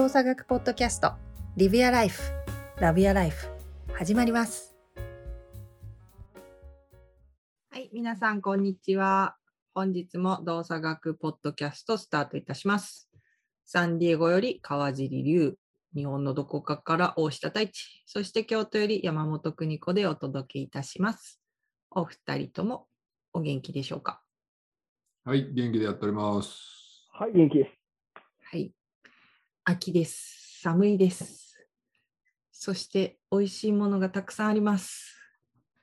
動作学ポッドキャストリビアライフラビアライフ始まります。はい皆さんこんにちは。本日も動作学ポッドキャストスタートいたします。サンディエゴより川尻龍日本のどこかから大下太一そして京都より山本邦子でお届けいたします。お二人ともお元気でしょうか？はい、元気でやっております。はい、元気です。はい。秋です。寒いです。そして、美味しいものがたくさんあります。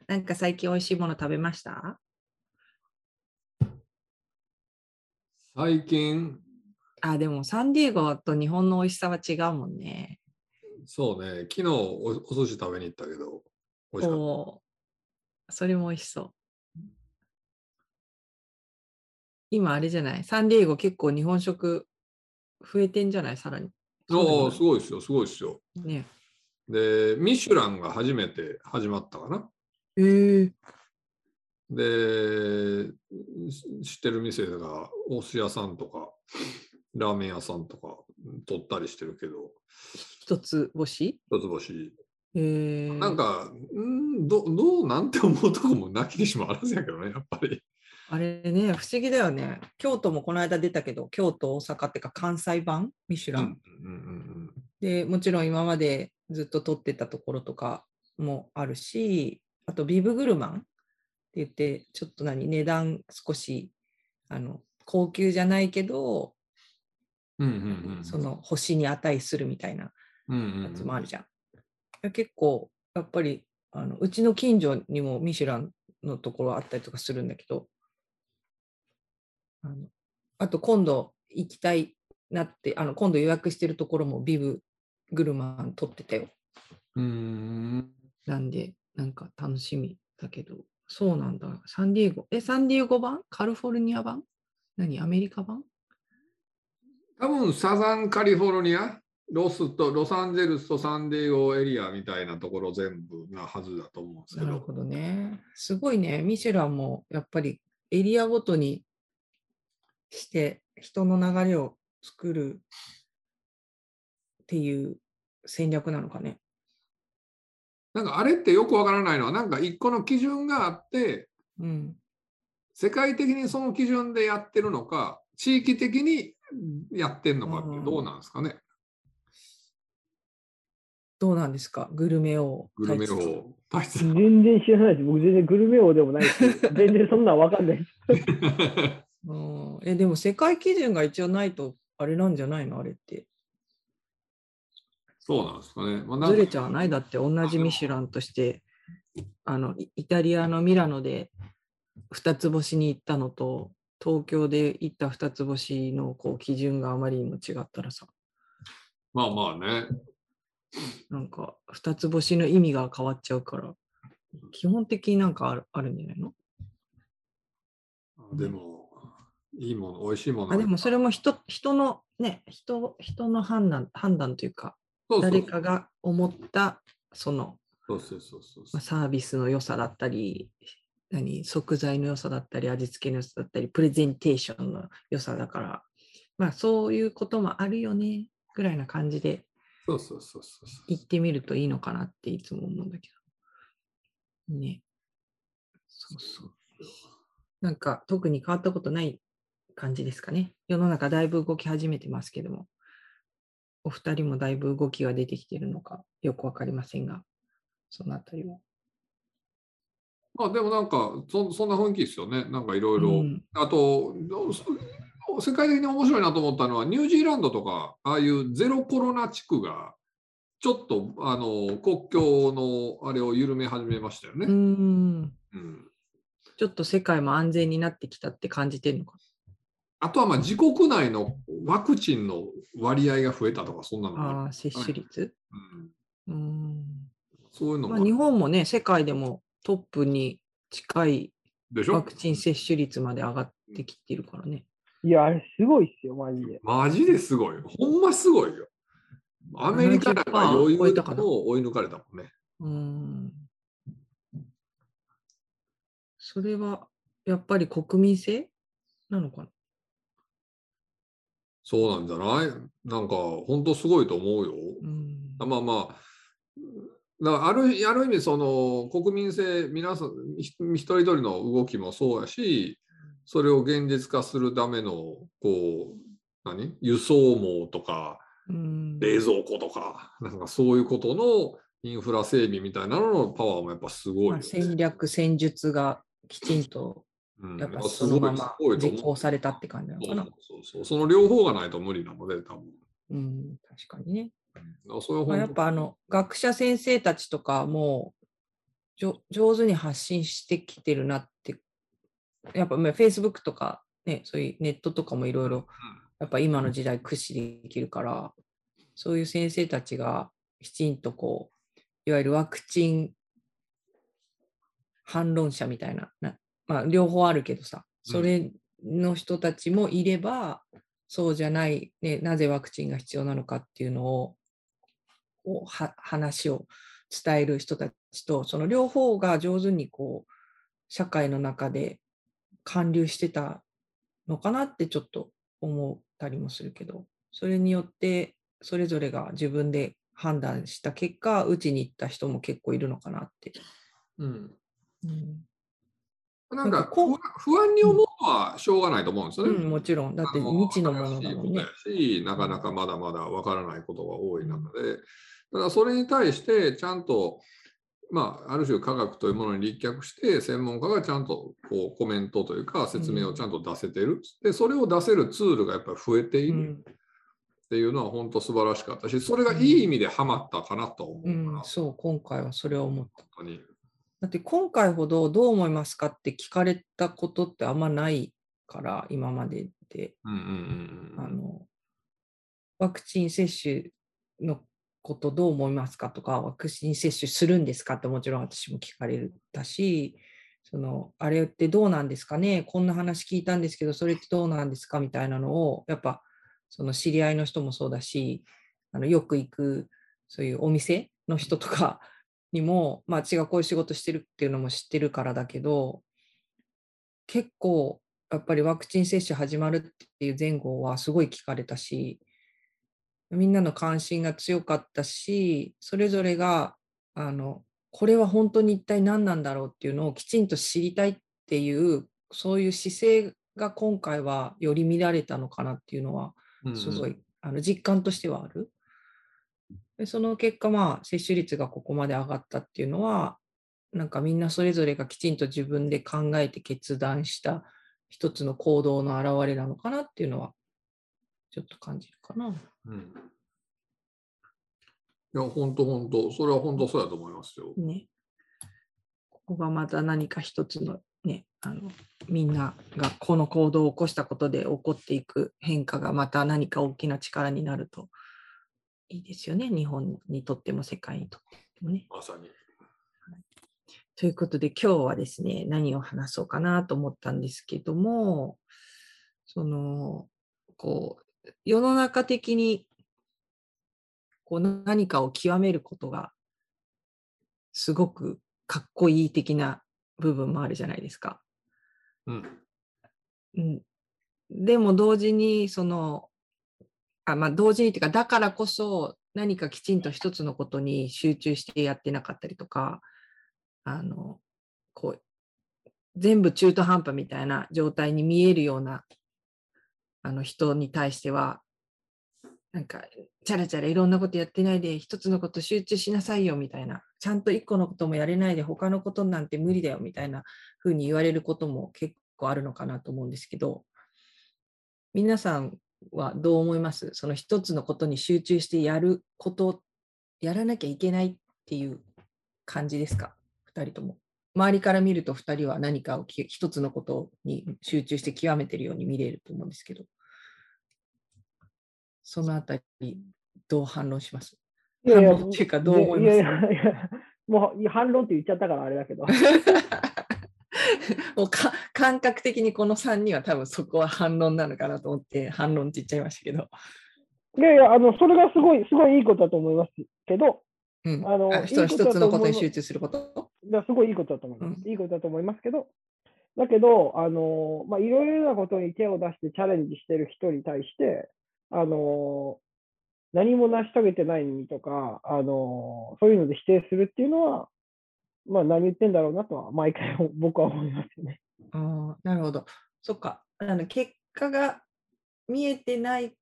なんか最近美味しいもの食べました？最近、あ、でもサンディエゴと日本の美味しさは違うもんね。そうね、昨日おお寿司食べに行ったけど、美味しかっおーそれも美味しそう。今あれじゃない？サンディエゴ結構日本食増えてんじゃない？さらに。た。おお、すごいですよ、すごいですよ。ね。で、ミシュランが初めて始まったかな。えー、で、し知ってる店がお寿司屋さんとか、ラーメン屋さんとか取ったりしてるけど、一つ星？一つ星。えー、なんか、んどどうなんて思うとこもなきにしもあらずやけどね、やっぱり。あれね、不思議だよね。京都もこの間出たけど、京都、大阪っていうか関西版？ミシュラン？うんうんうんで、もちろん今までずっと撮ってたところとかもあるし、あとビブグルマン？って言って、ちょっと何、値段少しあの高級じゃないけど、うんうんうんうんその星に値するみたいなうんうんやつもあるじゃん。いや結構、やっぱりあのうちの近所にもミシュランのところあったりとかするんだけど、あのあと今度行きたいなって、あの今度予約してるところもビブグルマン取ってたよ。うーんなんで、なんか楽しみだけど、そうなんだ。サンディエゴ。え、サンディエゴ版？カリフォルニア版？何？アメリカ版？多分サザンカリフォルニア、ロスとロサンゼルスとサンディエゴエリアみたいなところ全部なはずだと思うんですけど。なるほどね。すごいね。ミシュランもやっぱりエリアごとにして人の流れを作るっていう戦略なのかね。なんかあれってよくわからないのは、なんか一個の基準があって、うん。世界的にその基準でやってるのか、地域的にやってんのかってどうなんですかね、どうなんですか？グルメ王。グルメ太一さんを。大地さん全然知らないです。僕全然グルメ王でもないし、全然そんなんわかんないです。うんえ、でも世界基準が一応ないとあれなんじゃないの？あれって。そうなんですかね。まあ、ずれちゃわないだって同じミシュランとしてあのイイタリアのミラノで二つ星に行ったのと東京で行った二つ星のこう基準があまりにも違ったらさまあまあね。なんか二つ星の意味が変わっちゃうから基本的になんかあるあるんじゃないの？でも、いいもの、美味しいもの。あでもそれも人人のね人人の判断判断というかそうそう誰かが思ったそのそうそうそうそうまあ、サービスの良さだったり、何食材の良さだったり、味付けの良さだったり、プレゼンテーションの良さだから、まあそういうこともあるよね、ぐらいな感じでそうそうそうそうそう。言ってみるといいのかなっていつも思うんだけど。ね。そうそう。なんか特に変わったことない感じですかね。世の中だいぶ動き始めてますけども、お二人もだいぶ動きが出てきてるのかよくわかりませんが、そのあたりは。まあでもなんかそそんな雰囲気ですよね。なんかいろいろうん。あとそ世界的に面白いなと思ったのはニュージーランドとかああいうゼロコロナ地区がちょっとあの国境のあれを緩め始めましたよね。うーん。うんちょっと世界も安全になってきたって感じてるのかあとはまあ自国内のワクチンの割合が増えたとかそんなのもあ。ああ、接種率。うんうーん。そういうのもまあ、日本もね、世界でもトップに近いでしょ？ワクチン接種率まで上がってきてるからね。いや、あれすごいっすよ、マジで。マジですごい。ほんますごいよ。アメリカなんか70%余裕を追い抜かれたもんね。うーん。それはやっぱり国民性なのかな？そうなんじゃない？なんか本当すごいと思うよ。うん。まあまあ、だからあるある意味その国民性皆さんひ一人一人の動きもそうやしそれを現実化するためのこう何？輸送網とかうん。冷蔵庫とかなんかそういうことのインフラ整備みたいなののパワーもやっぱすごいよね、まあ、戦略、戦術がきちんとうんやっぱすそのまま実行されたって感じなのかな。そうそうその両方がないと無理なので多分。うん、確かにね。まあ、やっぱあの学者先生たちとかもじょ上手に発信してきてるなって、やっぱまあ Facebook とか、ね、そういうネットとかもいろいろやっぱ今の時代駆使できるから、そういう先生たちがきちんとこう、いわゆるワクチン反論者みたいな、なまあ、両方あるけどさ、それの人たちもいれば、そうじゃない、ね、なぜワクチンが必要なのかっていうのを、こうは話を伝える人たちと、その両方が上手にこう、社会の中で還流してたのかなってちょっと思ったりもするけど、それによってそれぞれが自分で判断した結果、うちに行った人も結構いるのかなって。うん。うんなんか不安に思うのはしょうがないと思うんですよね。うん、もちろん。だって未知のものだもんね。新しなかなかまだまだわからないことが多い中で、ただそれに対してちゃんと、まあ、ある種科学というものに立脚して、専門家がちゃんとこうコメントというか説明をちゃんと出せてる。で、それを出せるツールがやっぱり増えていうるんっていうのは本当素晴らしかったし、それがいい意味でハマったかなと思ううかな。ん、そう、今回はそれを思った。本当に。だって今回ほどどう思いますかって聞かれたことってあんまないから、今までで。うんうんうんうん。あの、ワクチン接種のことどう思いますかとか、ワクチン接種するんですかってもちろん私も聞かれたし、その、あれってどうなんですかね？こんな話聞いたんですけど、それってどうなんですかみたいなのを、やっぱ、その知り合いの人もそうだし、あのよく行く、そういうお店の人とかにも、まあ、違うこういう仕事してるっていうのも知ってるからだけど、結構、やっぱりワクチン接種始まるっていう前後はすごい聞かれたし、みんなの関心が強かったし、それぞれが、あの、これは本当に一体何なんだろうっていうのをきちんと知りたいっていう、そういう姿勢が今回はより見られたのかなっていうのは、うんうんすごい、あの実感としてはある。でその結果、まあ、接種率がここまで上がったっていうのは、なんかみんなそれぞれがきちんと自分で考えて決断した一つの行動の表れなのかなっていうのは、ちょっと感じるかな。うんいや、本当本当、それは本当そうやと思いますよ。ね。ここがまた何か一つのね、あのみんながこの行動を起こしたことで起こっていく変化がまた何か大きな力になるといいですよね。日本にとっても世界にとってもね。まさに。ということで今日はですね、何を話そうかなと思ったんですけども、その、こう、世の中的にこう何かを極めることがすごくかっこいい的な部分もあるじゃないですか。うん。うん、でも同時にそのあまあ同時にっていうかだからこそ何かきちんと一つのことに集中してやってなかったりとかあのこう全部中途半端みたいな状態に見えるようなあの人に対してはなんかチャラチャラいろんなことやってないで一つのこと集中しなさいよみたいなちゃんと一個のこともやれないで他のことなんて無理だよみたいな風に言われることも結構あるのかなと思うんですけど皆さんはどう思います？その一つのことに集中してやることやらなきゃいけないっていう感じですか？2人とも。周りから見ると2人は何かをき一つのことに集中して極めてるように見れると思うんですけど。そのあたりどう反論します？いやいや反論っていうかどう思います？いやいやいやもう反論って言っちゃったからあれだけど。もうか感覚的にこの3人は多分そこは反論なのかなと思って反論って言っちゃいましたけど。いやいや、あの、それがすごい、すごいいいことだと思いますけど、うん、あの一つのことに集中すること？いやすごいいいことだと思います。ういいことだと思いますけど、だけど、あの、まあ、いろいろなことに手を出してチャレンジしてる人に対して、あの、何も成し遂げてないのにとか、あの、そういうので否定するっていうのは、まあ何言ってんだろうなとは毎回 僕は思いますよね。ああ、なるほど。そっか。あの結果が見えてない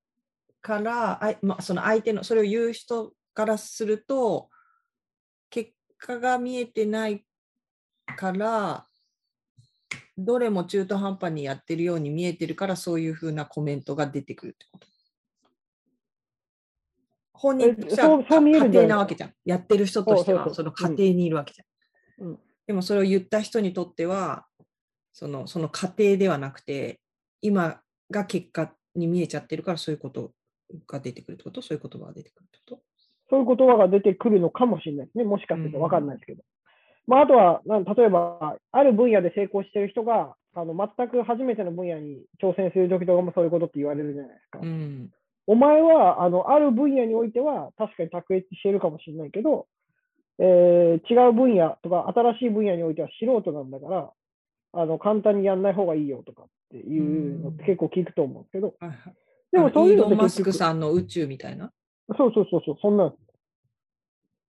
から、あいまあ、その相手の、それを言う人からすると、結果が見えてないから、どれも中途半端にやってるように見えてるから、そういうふうなコメントが出てくるってこと？本人としては家庭なわけじゃん。やってる人としては、その家庭にいるわけじゃん。うんでもそれを言った人にとっては、そのその過程ではなくて、今が結果に見えちゃってるから、そういうことが出てくるってこと？そういう言葉が出てくるってこと？そういう言葉が出てくるのかもしれないですね。もしかすると分かんないですけど。まあ、あとは、例えば、ある分野で成功してる人が、あの全く初めての分野に挑戦するときとかもそういうことって言われるじゃないですか。うん。お前はあのある分野においては確かに卓越しているかもしれないけど、えー違う分野とか新しい分野においては素人なんだから、あの簡単にやんない方がいいよとかっていうのって結構聞くと思うんですけど、はいはいでもそういうのってイーロン・マスクさんの宇宙みたいな？そうそうそうそう、そんな。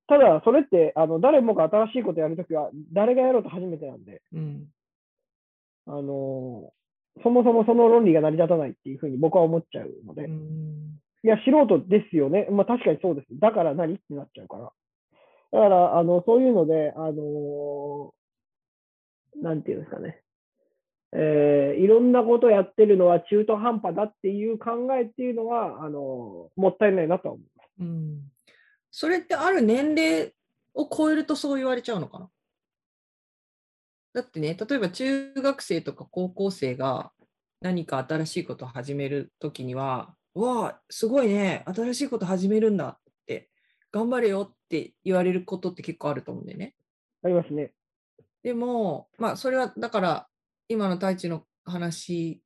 ただ、それってあの誰もが新しいことやるときは、誰がやろうと初めてなんで、うん。あのーそもそもその論理が成り立たないっていうふうに僕は思っちゃうので、うんいや、素人ですよね。まあ確かにそうです。だから何？ってなっちゃうから。だから、あの、そういうので、あのーなんていうんですかね。えーいろんなことやってるのは中途半端だっていう考えっていうのは、あのーもったいないなと思います。うんそれってある年齢を超えるとそう言われちゃうのかな？だってね、例えば中学生とか高校生が何か新しいことを始めるときには、わあ、すごいね、新しいこと始めるんだ、頑張れよって言われることって結構あると思うんだよね。ありますね。でも、まあ、それはだから、今の太一の話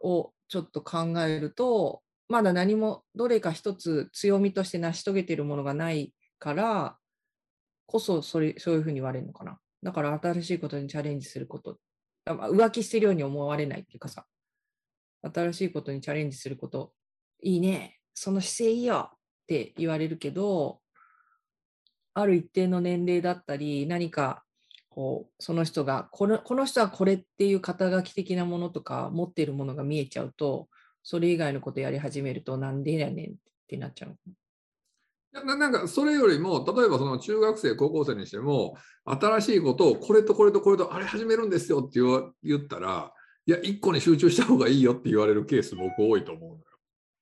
をちょっと考えると、まだ何もどれか一つ強みとして成し遂げているものがないからこそそれそういうふうに言われるのかな。だから新しいことにチャレンジすること、あまあ浮気してるように思われないっていうかさ、新しいことにチャレンジすること、いいね、その姿勢いいよって言われるけど、ある一定の年齢だったり、何かこうその人がこの、この人はこれっていう肩書き的なものとか持ってるものが見えちゃうと、それ以外のことやり始めると、なんでやねんってなっちゃうのかな。なんかそれよりも、例えばその中学生、高校生にしても、新しいことをこれとこれとこれとあれ始めるんですよって言ったら、いや、一個に集中した方がいいよって言われるケース、僕多いと思うのよ。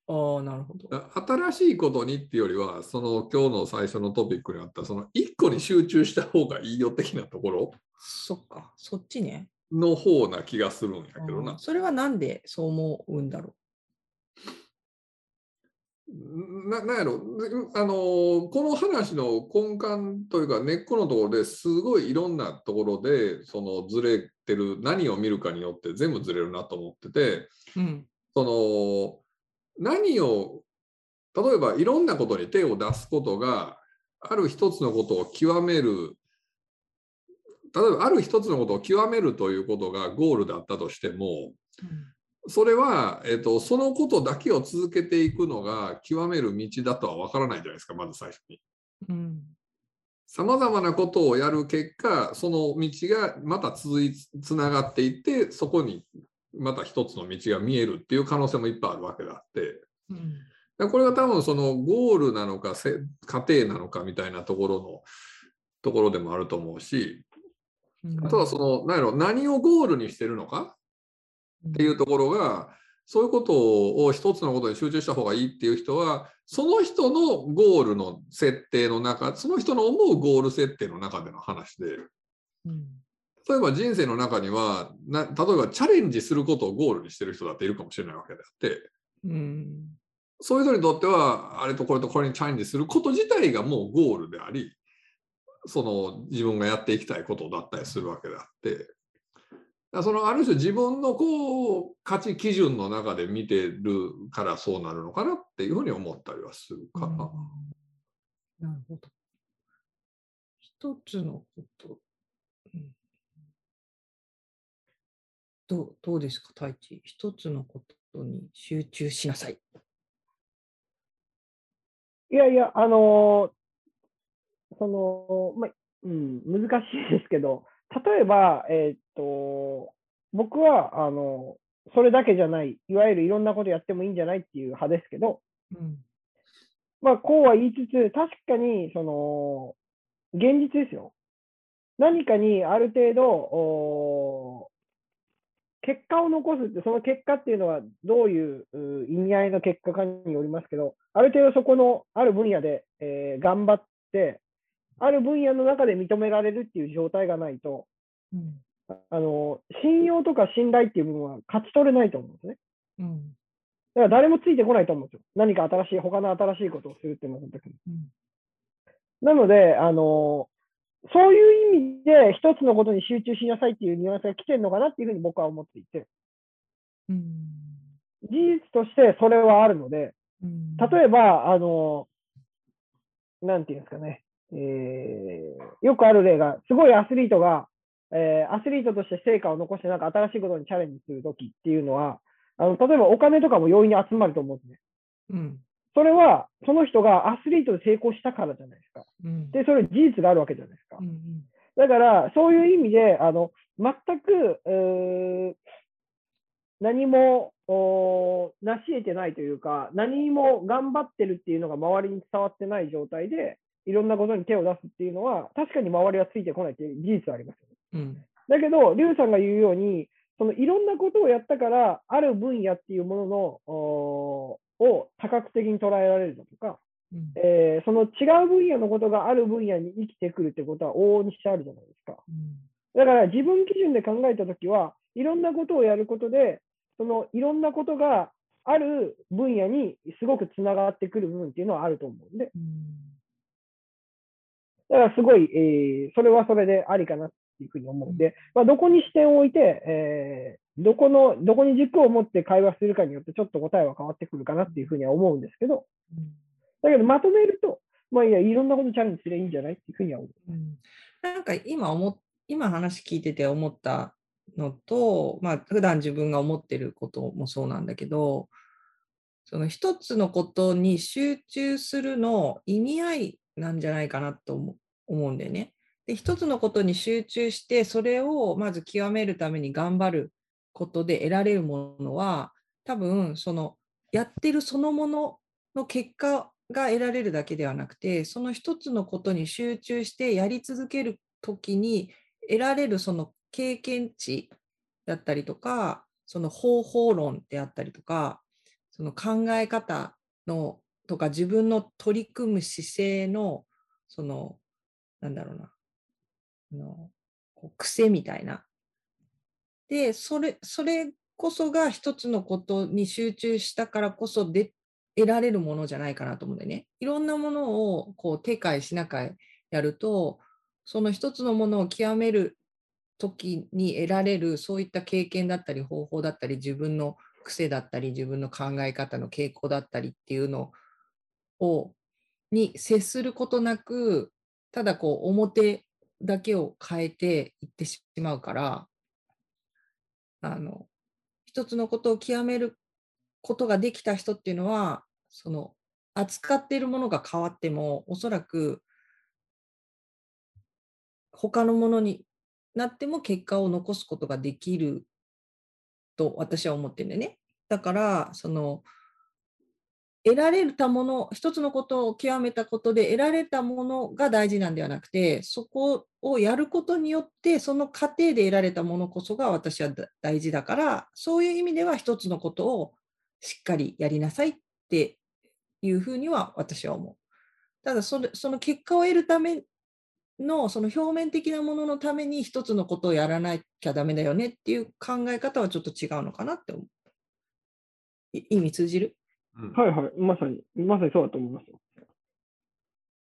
ああ、なるほど。あ新しいことにっていうよりは、その今日の最初のトピックにあった、その一個に集中した方がいいよ的なところ？そっか、そっちね。の方な気がするんやけどな。それはなんでそう思うんだろななんやろあのこの話の根幹というか根っこのところですごいいろんなところでそのずれてる何を見るかによって全部ずれるなと思っててう。うん。そその何を例えばいろんなことに手を出すことがある一つのことを極める例えばある一つのことを極めるということがゴールだったとしてもそれは、えっと、そのことだけを続けていくのが極める道だとは分からないじゃないですかまず最初に。うん。さまざまなことをやる結果その道がまた続いつながっていってそこにまた一つの道が見えるっていう可能性もいっぱいあるわけであってうん。だからこれが多分そのゴールなのかせ過程なのかみたいなところのところでもあると思うしうんあとはその何やろ何をゴールにしてるのかっていうところがそういうことを一つのことに集中した方がいいっていう人はその人のゴールの設定の中その人の思うゴール設定の中での話でうん。例えば人生の中にはな例えばチャレンジすることをゴールにしてる人だっているかもしれないわけであってうん。そういう人にとってはあれとこれとこれにチャレンジすること自体がもうゴールでありその自分がやっていきたいことだったりするわけであってだそのある種自分のこう価値基準の中で見てるからそうなるのかなっていうふうに思ったりはするかな。なるほど。一つのこと。うんどうどうですか、太一。一つのことに集中しなさい。いやいや、あのーその、まあ、うん、難しいですけど、例えば、えーっと、僕は、あの、それだけじゃない、いわゆるいろんなことやってもいいんじゃないっていう派ですけど、うん。まあ、こうは言いつつ、確かに、その、現実ですよ。何かにある程度、お結果を残すって、その結果っていうのはどういうう意味合いの結果かによりますけど、ある程度そこのある分野で、えー頑張って、ある分野の中で認められるっていう状態がないと、うん。ああの、信用とか信頼っていう部分は勝ち取れないと思うんですね。うん。だから誰もついてこないと思うんですよ。何か新しい、他の新しいことをするっていうのの時に。うん。なので、あの、そういう意味で一つのことに集中しなさいっていうニュアンスが来てるのかなっていうふうに僕は思っていて、うん。事実としてそれはあるので、うん。例えば、あの、なんていうんですかね、えーよくある例が、すごいアスリートが、えーアスリートとして成果を残して、なんか新しいことにチャレンジするときっていうのは、あの例えばお金とかも容易に集まると思うんですね。うん。それは、その人がアスリートで成功したからじゃないですか。うん。で、それ事実があるわけじゃないですかう。ん。だから、そういう意味で、あの全く、何も成し得てないというか、何も頑張ってるっていうのが周りに伝わってない状態で、いろんなことに手を出すっていうのは、確かに周りはついてこないっていう事実はありますよね。うん。だけど、リュウさんが言うように、そのいろんなことをやったから、ある分野っていうもののを多角的に捉えられるだとか、うん。えーその違う分野のことがある分野に生きてくるってことは往々にしてあるじゃないですか。だから自分基準で考えたときは、いろんなことをやることで、そのいろんなことがある分野にすごくつながってくる部分っていうのはあると思うんで、うん。だからすごい、えーそれはそれでありかなっていうふうに思う。ん。で、まあ、どこに視点を置いて、えーどこの、どこに軸を持って会話するかによってちょっと答えは変わってくるかなっていうふうには思うんですけど、だけどまとめると、まあいや、いろんなことチャレンジすればいいんじゃないっていうふうには思う。うん。なんか今思っ今話聞いてて思ったのと、まあ普段自分が思ってることもそうなんだけど、その一つのことに集中するの意味合いなんじゃないかなと思う思うんだよね。で、一つのことに集中して、それをまず極めるために頑張ることで得られるものは、多分そのやってるそのものの結果が得られるだけではなくて、その一つのことに集中してやり続けるときに得られるその経験値だったりとか、その方法論であったりとか、その考え方のとか自分の取り組む姿勢のそのなんだろうなあの癖みたいな。でそれそれこそが一つのことに集中したからこそで得られるものじゃないかなと思うんでね。いろんなものをこう手解品解やるとその一つのものを極める時に得られるそういった経験だったり方法だったり自分の癖だったり自分の考え方の傾向だったりっていうのをに接することなくただこう表だけを変えていってしまうからあの一つのことを極めることができた人っていうのはその扱っているものが変わってもおそらく他のものになっても結果を残すことができると私は思ってるんでね。だからその得られたもの一つのことを極めたことで得られたものが大事なんではなくてそこをやることによってその過程で得られたものこそが私は大事だからそういう意味では一つのことをしっかりやりなさいっていうふうには私は思う。ただそれその結果を得るためのその表面的なもののために一つのことをやらなきゃダメだよねっていう考え方はちょっと違うのかなって思う。意味通じる？うんはいはい、まさに、まさにそうだと思いますよ。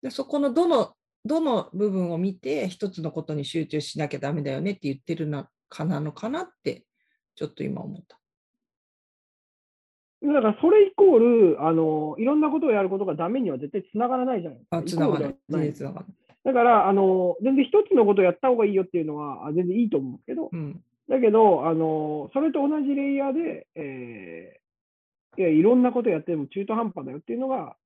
でそこのどのどの部分を見て一つのことに集中しなきゃダメだよねって言ってるのかなのかなってちょっと今思った。だからそれイコール、あの、いろんなことをやることがダメには絶対つながらないじゃないですか。あ、つながないイコ。ールではないながない。だから、あの、全然一つのことをやった方がいいよっていうのは、あ全然いいと思うんですけど、うん。だけど、あの、それと同じレイヤーで、えーいや、いろんなことやっても中途半端だよっていうのが、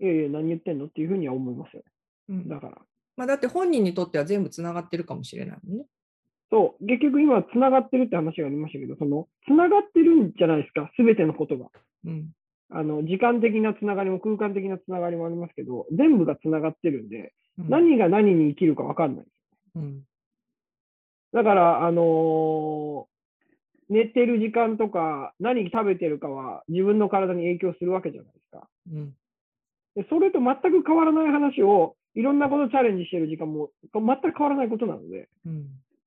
いやいや、何言ってんのっていうふうには思いますよ。うんだから。まあ、だって本人にとっては全部つながってるかもしれないもんね。そう、結局今、つながってるって話がありましたけど、その、つながってるんじゃないですか、すべてのことが。うん。あの、時間的なつながりも空間的なつながりもありますけど、全部がつながってるんで、うん、何が何に生きるか分かんない。うん。だから、あのー寝てる時間とか、何食べてるかは自分の体に影響するわけじゃないですか。うん。でそれと全く変わらない話を、いろんなことチャレンジしてる時間も全く変わらないことなので、うん。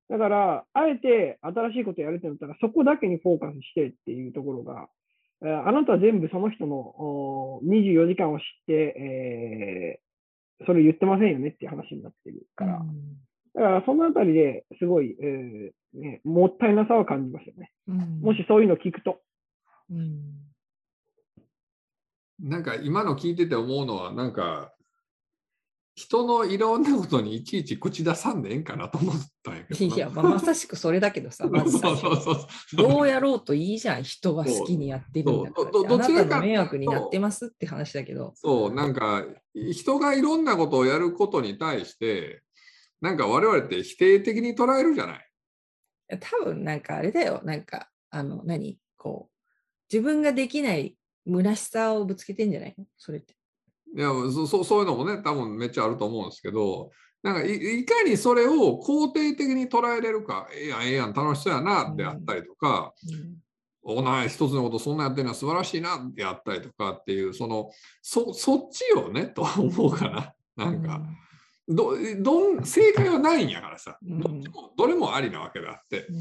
だから、あえて新しいことやるってなったら、そこだけにフォーカスしてっていうところが、えーあなたは全部その人のおー24時間を知って、えーそれ言ってませんよねっていう話になってるから、だからそのあたりですごい、えーね、もったいなさは感じますよね。うん。もしそういうの聞くと。うん。なんか今の聞いてて思うのは、なんか人のいろんなことにいちいち口出さんでええんかなと思ったんやけどな。いや、まあ、まさしくそれだけどさ、まずそうそうそう。どうやろうといいじゃん、人が好きにやってるんだからどどあどちらかなたの迷惑になってますって話だけど。そう、なんか人がいろんなことをやることに対して、なんか我々って否定的に捉えるじゃない。多分なんかあれだよ、なんか、あの、何？こう、自分ができない虚しさをぶつけてんじゃない？のそれって。いやそそそういうのもね、多分めっちゃあると思うんですけど、なんかいいかにそれを肯定的に捉えれるか、ええやん、ええやん、楽しそうやなであったりとか、お前一つのことそんなやってるのは素晴らしいなってやったりとかっていう、その、そそっちよねと思うかな。なんか、どどん正解はないんやからさ、うん。どっちもどれもありなわけであって。うん、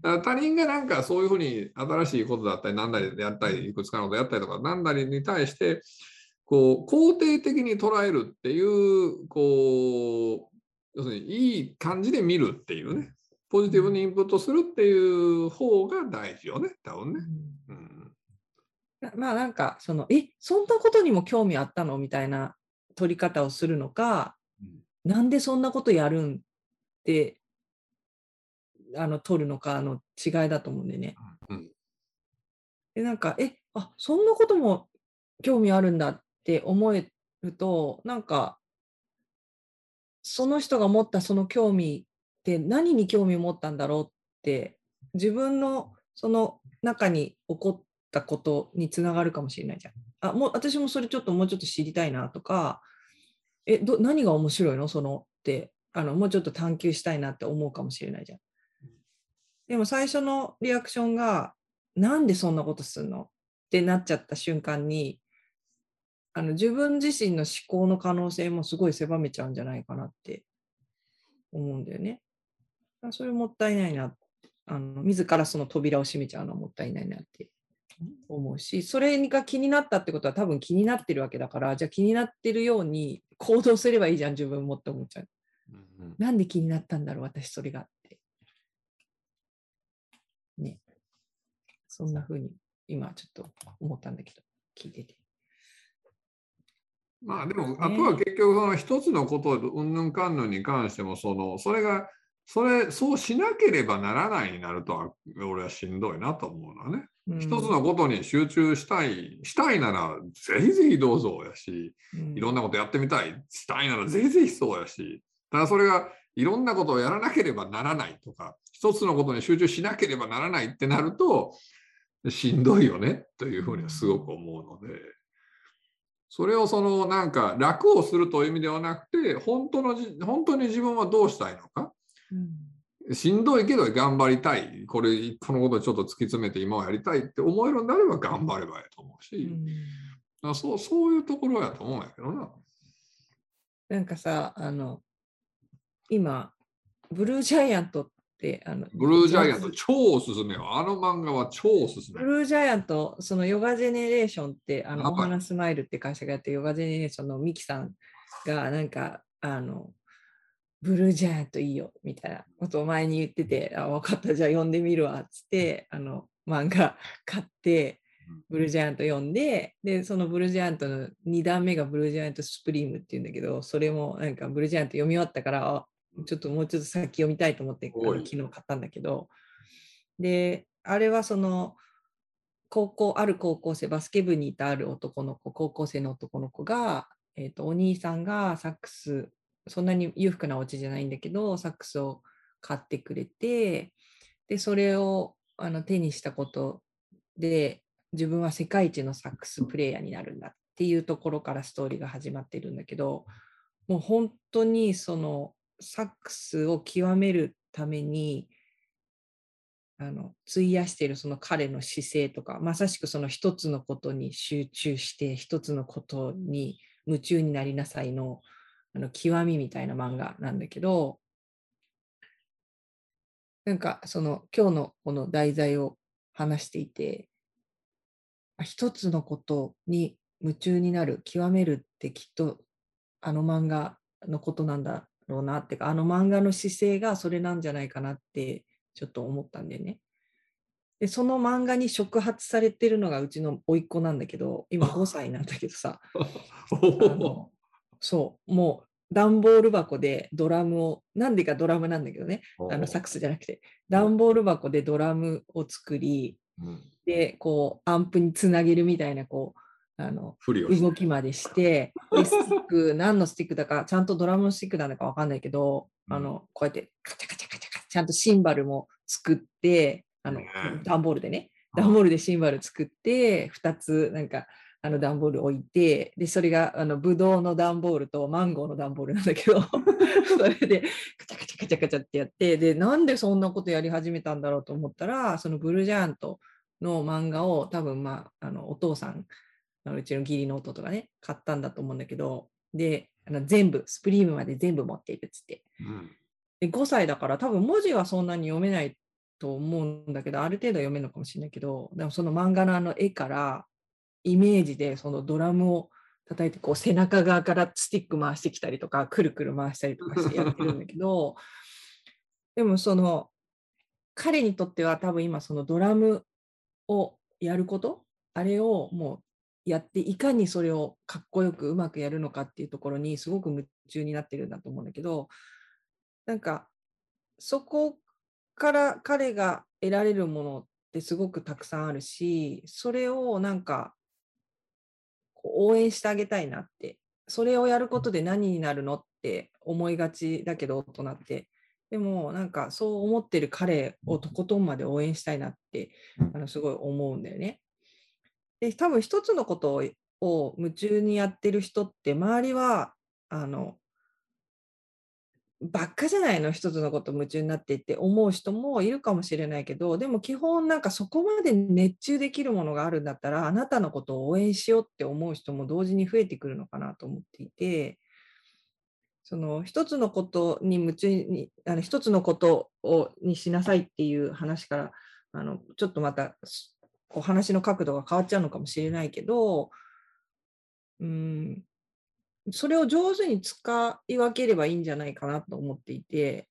だから他人がなんかそういうふうに新しいことだったり、なんだりやったり、いくつかのことやったりとか、なんだりに対して、こう、肯定的に捉えるっていう、こう、要するにいい感じで見るっていうね、ポジティブにインプットするっていう方が大事よね、多分ね。うん、なまあなんかそのえそんなことにも興味あったの？みたいな取り方をするのか、なんでそんなことやるんってあの取るのかの違いだと思うんでね。うんでなんかえあそんなことも興味あるんだって思えるとなんかその人が持ったその興味って何に興味を持ったんだろうって自分のその中に起こったことにつながるかもしれないじゃん。あもう私もそれちょっともうちょっと知りたいなとかえど何が面白いの？そのってあのもうちょっと探求したいなって思うかもしれないじゃん。でも最初のリアクションがなんでそんなことすんの？ってなっちゃった瞬間にあの自分自身の思考の可能性もすごい狭めちゃうんじゃないかなって思うんだよね。それもったいないな。あの自らその扉を閉めちゃうのはもったいないなって思うし、それが気になったってことは多分気になってるわけだから、じゃあ気になってるように行動すればいいじゃん、自分もって思っちゃう。うんなんで気になったんだろう、私それがって。ね。そんな風に今ちょっと思ったんだけど、聞いてて。まあでも、ねあとは結局その一つのことうんぬんかんぬんに関してもそのそれがそれそうしなければならないになるとは俺はしんどいなと思うのはね。うん。一つのことに集中したいしたいならぜひぜひどうぞやし。いろんなことやってみたいしたいならぜひぜひそうやし。ただそれがいろんなことをやらなければならないとか一つのことに集中しなければならないってなるとしんどいよねというふうにはすごく思うので。それをそのなんか楽をするという意味ではなくて本当のじ本当に自分はどうしたいのかうんしんどいけど頑張りたいこれこのことをちょっと突き詰めて今はやりたいって思えるんであれば頑張ればいいと思うし、うんあそうそういうところやと思うんやけどな。なんかさ、あの、今、ブルージャイアントって、あの、ブルージャイアント超おすすめよ。あの漫画は超おすすめブ。ルージャイアント、そのヨガジェネレーションって、あの、はいお花スマイルって会社がやってるヨガジェネレーションのミキさんが、なんか、あの、ブルージャイアントいいよ、みたいなことを前に言ってて、あ、分かった、じゃあ読んでみるわ、つって、あの、漫画買って、ブルージャイアント読んで、で、そのブルージャイアントの2段目がブルージャイアントスプリームっていうんだけど、それもなんかブルージャイアント読み終わったから、あちょっともうちょっと先読みたいと思って、昨日買ったんだけど、で、あれはその、高校ある高校生バスケ部にいたある男の子高校生の男の子が、えー、とお兄さんがサックスそんなに裕福なお家じゃないんだけどサックスを買ってくれてでそれをあの手にしたことで自分は世界一のサックスプレーヤーになるんだっていうところからストーリーが始まってるんだけどもう本当にそのサックスを極めるためにあの費やしているその彼の姿勢とかまさしくその一つのことに集中して一つのことに夢中になりなさいのあの極みみたいな漫画なんだけどなんかその今日のこの題材を話していて一つのことに夢中になる極めるってきっとあの漫画のことなんだろうなってかあの漫画の姿勢がそれなんじゃないかなってちょっと思ったんでね。でその漫画に触発されてるのがうちの甥っ子なんだけど今5歳なんだけどさ あのそうもう段ボール箱でドラムをなんでかドラムなんだけどね。あのサックスじゃなくて。段ボール箱でドラムを作りうん。でこうアンプにつなげるみたいなこうあの動きまでして でスティック何のスティックだかちゃんとドラムのスティックなのかわかんないけど、うん。あのこうやってカチャカチャカチャカチャちゃんとシンバルも作ってあのね段ボールでね。うん。段ボールでシンバル作って2つなんかあの段ボール置いてでそれがあのブドウの段ボールとマンゴーの段ボールなんだけど それでカチャカチャカチャカチャってやってでなんでそんなことやり始めたんだろうと思ったらそのブルージャイアントの漫画を多分まああのお父さんあのうちの義理の弟がね買ったんだと思うんだけどであの全部スプリームまで全部持っているっつって。うん。で5歳だから多分文字はそんなに読めないと思うんだけどある程度読めるのかもしれないけどでもその漫画のあの絵からイメージでそのドラムを叩いてこう背中側からスティック回してきたりとかくるくる回したりとかしてやってるんだけど でもその彼にとっては多分今そのドラムをやることあれをもうやっていかにそれをかっこよくうまくやるのかっていうところにすごく夢中になってるんだと思うんだけどなんかそこから彼が得られるものってすごくたくさんあるしそれをなんか応援してあげたいなってそれをやることで何になるのって思いがちだけど大人って。でもなんかそう思ってる彼をとことんまで応援したいなってあのすごい思うんだよね。で多分一つのことをを夢中にやってる人って周りはあのばっかじゃないの一つのこと夢中になっていって思う人もいるかもしれないけどでも基本なんかそこまで熱中できるものがあるんだったらあなたのことを応援しようって思う人も同時に増えてくるのかなと思っていてその一つのことに夢中にあの一つのことをにしなさいっていう話からあのちょっとまたすこう話の角度が変わっちゃうのかもしれないけどうん。それを上手に使い分ければいいんじゃないかなと思っていて、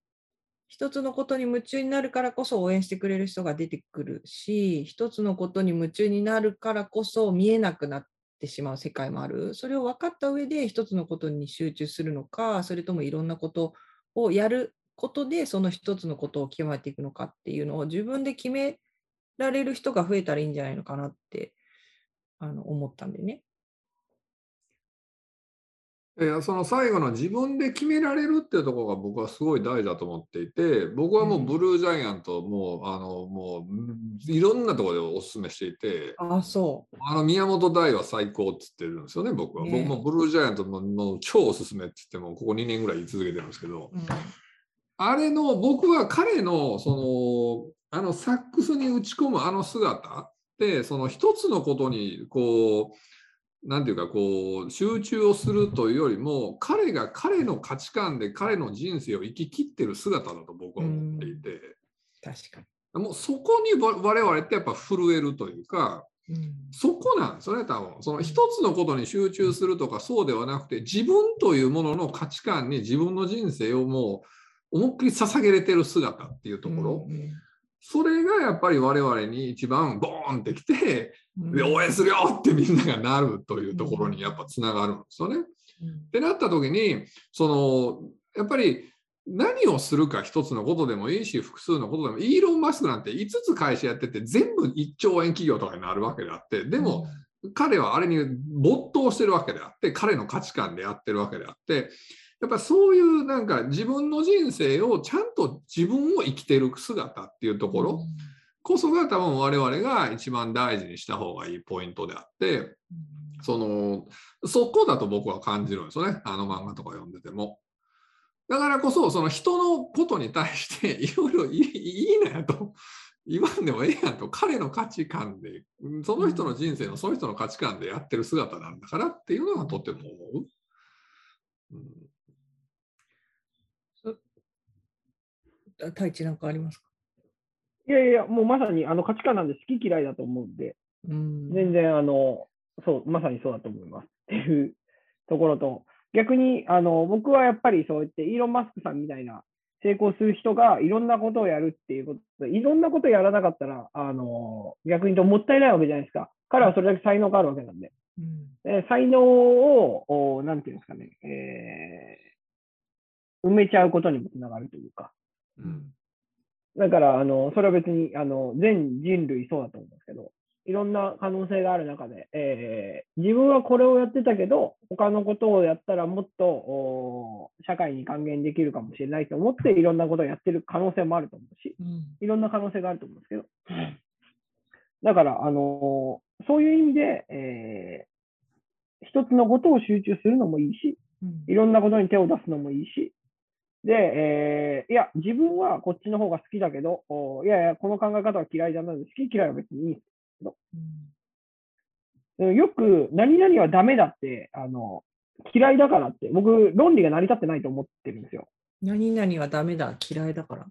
一つのことに夢中になるからこそ応援してくれる人が出てくるし、一つのことに夢中になるからこそ見えなくなってしまう世界もある。それを分かった上で一つのことに集中するのか、それともいろんなことをやることでその一つのことを極めていくのかっていうのを自分で決められる人が増えたらいいんじゃないのかなってあの思ったんでね。いやその最後の自分で決められるっていうところが僕はすごい大事だと思っていて僕はもうブルージャイアントもうあのもういろんなところでお勧めしていてああ、そあの宮本大は最高って言ってるんですよね僕は、ね僕もブルージャイアントのの超おすすめって言ってもここ2年ぐらい言い続けてるんですけどう。うん。あれの僕は彼のそのあのサックスに打ち込むあの姿ってその一つのことにこうなんていうかこう集中をするというよりも彼が彼の価値観で彼の人生を生き切ってる姿だと僕は思っていて。確かに。もうそこに我我々ってやっぱ震えるというかうん。そこなんですよね多分。その一つのことに集中するとかそうではなくて自分というものの価値観に自分の人生をもう思いっきり捧げれてる姿っていうところ、うんそれがやっぱり我々に一番ボーンってきて、うんで応援するよってみんながなるというところにやっぱつながるんですよね。うん。ってなった時にそのやっぱり何をするか一つのことでもいいし、複数のことでも、イーロン・マスクなんて5つ会社やってて、全部1兆円企業とかになるわけであって、でも、彼はあれに没頭してるわけであって、彼の価値観でやってるわけであって、やっぱそういうなんか自分の人生をちゃんと自分を生きてる姿っていうところこそが多分我々が一番大事にした方がいいポイントであって、その、そこだと僕は感じるんですよね。あの漫画とか読んでても。だからこそ、その人のことに対して いろいろいいいいなやと言わんでもええやんと、彼の価値観で、その人の人生のその人の価値観でやってる姿なんだからっていうのがとても思う。うんあ太一なんかありますか？いやいや、もうまさにあの価値観なんで好き嫌いだと思うんで、うん全然あの、そう、まさにそうだと思いますっていうところと、逆にあの僕はやっぱりそうやってイーロン・マスクさんみたいな成功する人がいろんなことをやるっていうことで、いろんなことをやらなかったら、あの逆に言うともったいないわけじゃないですか。彼はそれだけ才能があるわけなんで。うんえー才能を、おなんていうんですかね、えー埋めちゃうことにもつながるというか。うんだから、あの、それは別に、あの、全人類そうだと思うんですけど、いろんな可能性がある中で、えー自分はこれをやってたけど、他のことをやったらもっと、お社会に還元できるかもしれないと思って、いろんなことをやってる可能性もあると思うし、うん。いろんな可能性があると思うんですけど、だから、あのそういう意味で、えー一つのことを集中するのもいいし、うん。いろんなことに手を出すのもいいし、で、えーいや、自分はこっちの方が好きだけど、おいやいや、この考え方は嫌いじゃない好き嫌いは別にいい。でもよく、何々はダメだって、あの、嫌いだからって、僕、論理が成り立ってないと思ってるんですよ。何々はダメだ、嫌いだから。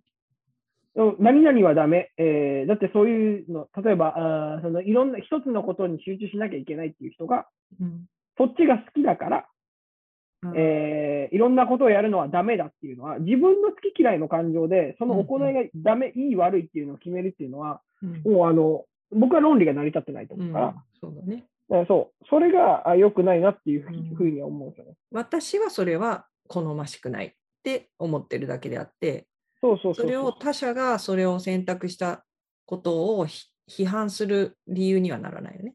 何々はダメ、えーだってそういうの、例えば、あーそのいろんな一つのことに集中しなきゃいけないっていう人が、うんそっちが好きだから、うんえーいろんなことをやるのはダメだっていうのは、自分の好き嫌いの感情で、その行いがダメ、いい、悪いっていうのを決めるっていうのは、うん。もうあの、僕は論理が成り立ってないとうん思うから、そうだね。そう、それがあ良くないなっていうふうには思うんですよね。私はそれは好ましくないって思ってるだけであって、そうそうそう。それを他者がそれを選択したことをひ批判する理由にはならないよね。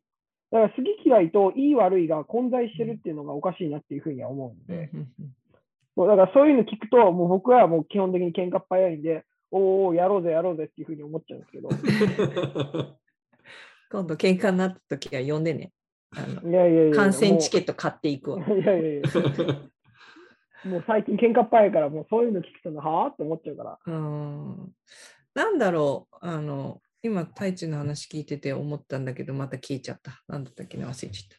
だから好き嫌いといい悪いが混在してるっていうのがおかしいなっていうふうには思うんで、そうだからそういうの聞くと、もう僕はもう基本的に喧嘩っ早いんで、おお、やろうぜ、やろうぜっていうふうに思っちゃうんですけど、今度喧嘩になった時は呼んでね。いやいやいや、観戦チケッット買っていくわ。ト。いやいやいや、もう最近喧嘩っ早いから、もうそういうの聞くとな、はあって思っちゃうから。うんなんだろう、あの、今、太一の話聞いてて思ったんだけど、また消えちゃった。なんだったっけな、忘れちゃっ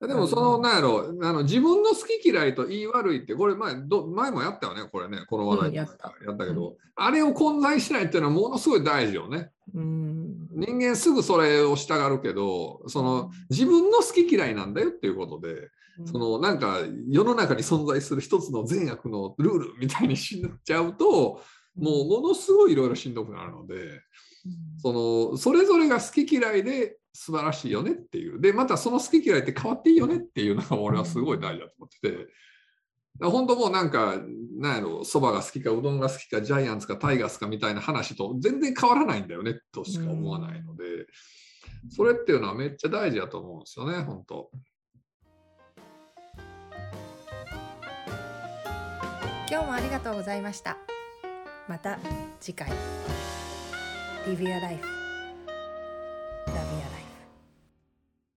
た。でもその、なんやろあの、自分の好き嫌いと言い悪いって、これ前ど前もやったよね、これね、この話題うんやったやったけど、あれを混在しないっていうのはものすごい大事よね。うん。人間すぐそれを従うけど、その自分の好き嫌いなんだよっていうことで、そのなんか世の中に存在する一つの善悪のルールみたいにしちゃうと、もうものすごいいろいろしんどくなるので、そのそれぞれが好き嫌いで素晴らしいよねっていう。で、またその好き嫌いって変わっていいよねっていうのが俺はすごい大事だと思ってて。本当もうなんか、なんやろ、そばが好きか、うどんが好きか、ジャイアンツか、タイガースかみたいな話と全然変わらないんだよねとしか思わないので、それっていうのはめっちゃ大事だと思うんですよね、本当。今日もありがとうございましたまた次回 Live your life. Love your life.